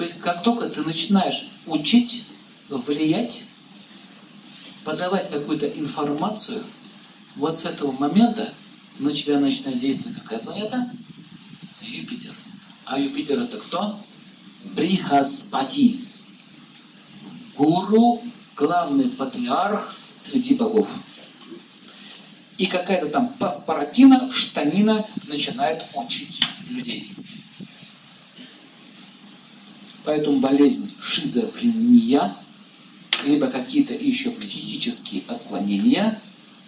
То есть, как только ты начинаешь учить, влиять, подавать какую-то информацию, вот с этого момента на тебя начинает действовать какая планета? Юпитер. А Юпитер это кто? Брихаспати. Гуру, главный патриарх среди богов. И какая-то там паспортина, штанина начинает учить людей. Поэтому болезнь шизофрения, либо какие-то еще психические отклонения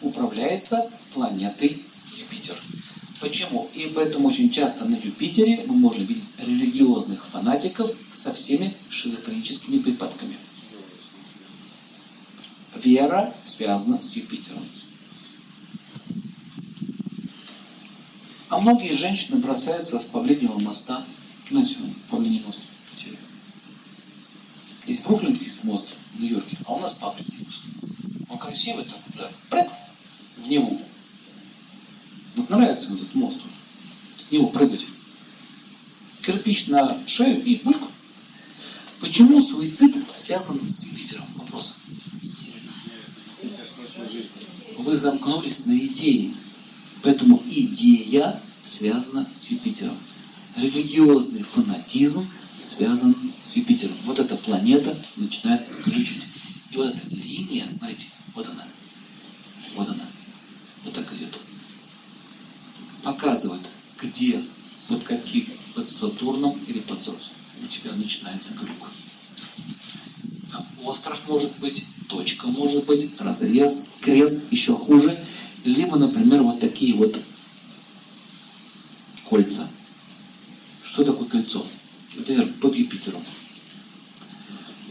управляется планетой Юпитер. Почему? И поэтому очень часто на Юпитере мы можем видеть религиозных фанатиков со всеми шизофреническими припадками. Вера связана с Юпитером. А многие женщины бросаются с Павлиньего моста. Знаете, Павлиний мост в Питере. Бруклинский мост в Нью-Йорке, а у нас Павлиний мост. Он красивый там, да, прыг, в него. Вот нравится мне этот мост. С него прыгать. Кирпич на шею и бульк. Почему суицид связан с Юпитером? Вопрос. Вы замкнулись на идее. Поэтому идея связана с Юпитером. Религиозный фанатизм связан с Юпитером. Вот эта планета начинает ключить. И вот эта линия, смотрите, вот она. Вот она. Вот так идет. Показывает, где, под каким, под Сатурном или под Солнцем у тебя начинается глюк. Там остров может быть, точка может быть, разрез, крест, еще хуже – либо, например, вот такие вот кольца. Что такое кольцо? Например, под Юпитером.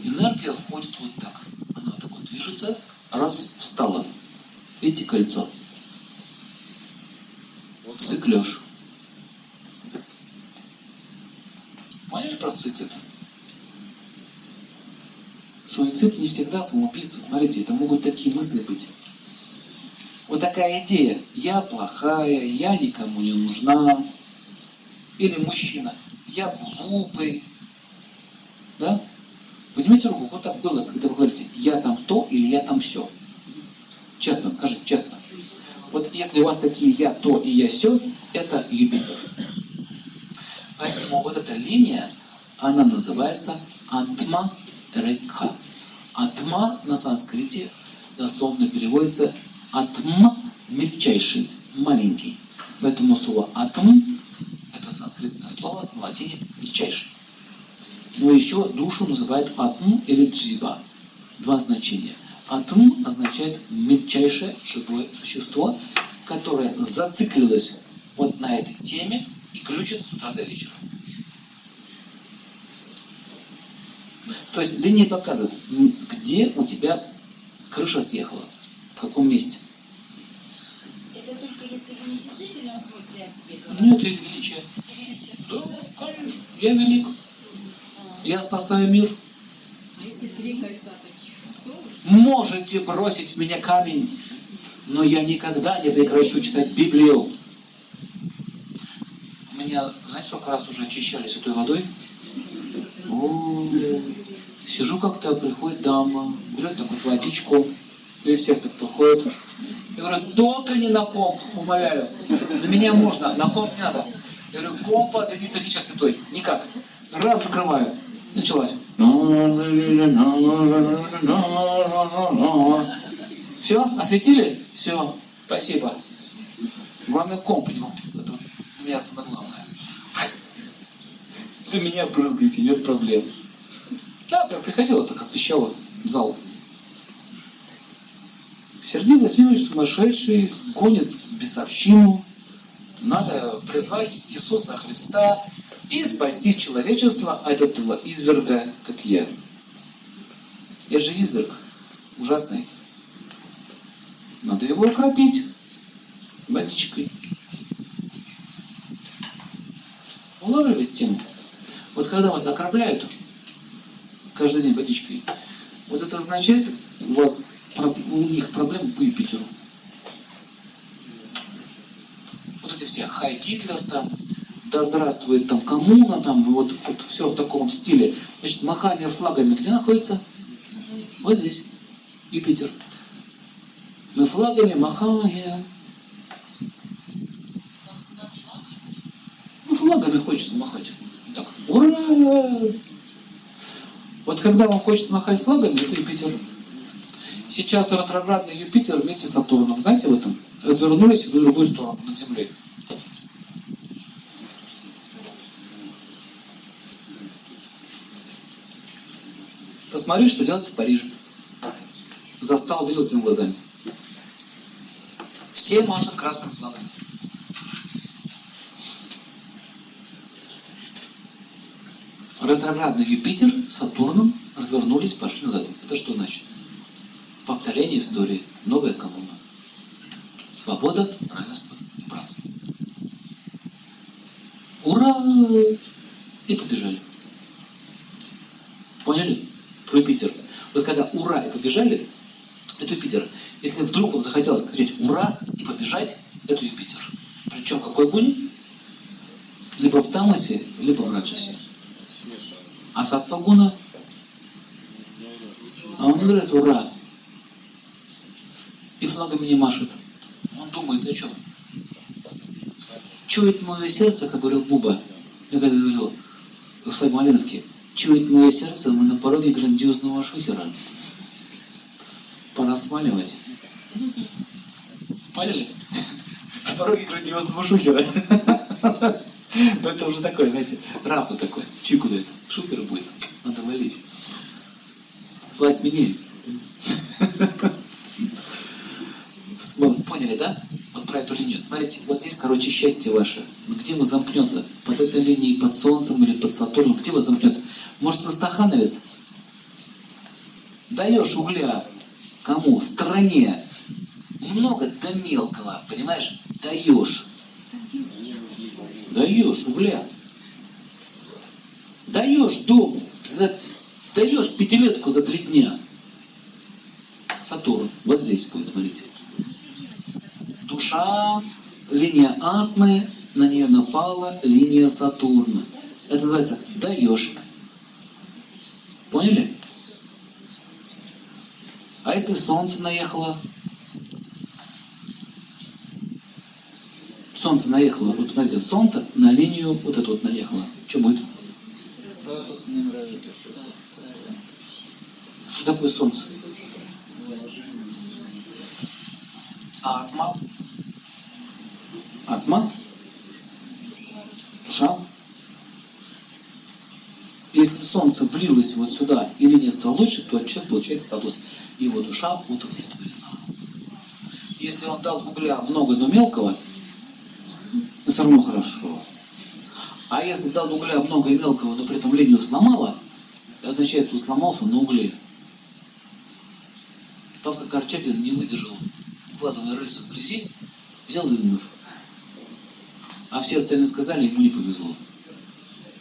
Энергия входит вот так. Она так вот движется, раз встала. Видите кольцо? Циклеж. Поняли про суицид? Суицид не всегда самоубийство. Смотрите, это могут такие мысли быть. Вот такая идея. Я плохая, я никому не нужна. Или мужчина. Я глупый. Да? Поднимите руку, вот так было, когда вы говорите, я там то или я там все. Честно, скажите, честно. Вот если у вас такие я то и я все, это Юпитер. Поэтому вот эта линия, она называется Атма Рекха. Атма на санскрите дословно переводится Атм – мельчайший, маленький. Поэтому слово атм – санскритное слово в латине мельчайший. Но еще душу называют атм или джива. Два значения. Атм означает мельчайшее живое существо, которое зациклилось вот на этой теме и ключит с утра до вечера. То есть линия показывает, где у тебя крыша съехала, в каком месте. Нет, это величие. Я велик. Я спасаю мир. А если три кольца таких? Можете бросить в меня камень, но я никогда не прекращу читать Библию. Меня, знаете, сколько раз уже очищали святой водой? О, сижу как-то, приходит дама, берет такую водичку, и всех так выходит. Я говорю, только не на комп, умоляю. На меня можно, на комп не надо. Я говорю, комп воды не прилича святой. Никак. Раз открываю. Началась. Все? Осветили? Все. Спасибо. Главное, комп не Это для меня самое главное. Для меня брызгаете, нет проблем. Да, прям приходила, так освещала зал. Сергей Владимирович сумасшедший, гонит бесовщину. Надо призвать Иисуса Христа и спасти человечество от этого изверга, как я. Я же изверг, ужасный. Надо его окропить водичкой. Улавливает тему? Вот когда вас окропляют каждый день водичкой, вот это означает, у вас у них проблемы по Юпитеру. Вот эти все Хай Гитлер там, да здравствует там коммуна, там вот, вот все в таком стиле. Значит, махание флагами где находится? Вот здесь. Юпитер. Мы флагами махаем. Ну, флагами хочется махать. Так, ура! Вот когда вам хочется махать флагами, это Юпитер. Сейчас ретроградный Юпитер вместе с Сатурном, знаете в этом? Развернулись в другую сторону, над Землей. Посмотри, что делается в Париже. Застал, видел своими глазами. Все машут красным флагом. Ретроградный Юпитер с Сатурном развернулись, пошли назад. Это что значит? Повторение истории. Новая коммуна. Свобода, равенство и братство. Ура! И побежали. Поняли? Про Юпитер. Вот когда ура и побежали, это Юпитер. Если вдруг вам захотелось кричать ура и побежать, это Юпитер. Причем какой огонь? Либо в Тамасе, либо в Раджасе. А Сатвагуна? А он говорит ура. И флагами не машет. Он думает о чем? Чует мое сердце, как говорил Буба. Я когда говорил в своей Малиновке, чует мое сердце, мы на пороге грандиозного шухера. Пора сваливать. Поняли? На пороге грандиозного шухера. Ну это уже такое, знаете, рафу такой. Чуй куда это? Шухер будет. Надо валить. Власть меняется. Поняли, да? Вот про эту линию. Смотрите, вот здесь, короче, счастье ваше. Где вы замкнете? Под этой линией, под Солнцем или под Сатурном? Где вы замкнете? Может, на Стахановец? Даешь угля кому? Стране. Много до мелкого, понимаешь? Даешь. Даешь угля. Даешь дом, за, даешь пятилетку за три дня. Сатурн. Вот здесь будет, смотрите. Душа, линия Атмы, на нее напала линия Сатурна. Это называется даешь. Поняли? А если Солнце наехало? Солнце наехало, вот смотрите, Солнце на линию вот эту вот наехало. Что будет? Что такое Солнце? А Атма? Атма? Душа? Если Солнце влилось вот сюда и линия стала лучше, то человек получает статус его душа удовлетворена. Если он дал угля много, но мелкого, все равно хорошо. А если дал угля много и мелкого, но при этом линию сломала, означает, что сломался на угле. Павка Корчагин не выдержал, укладывая рельсы в грязи, взял и умер. А все остальные сказали, ему не повезло.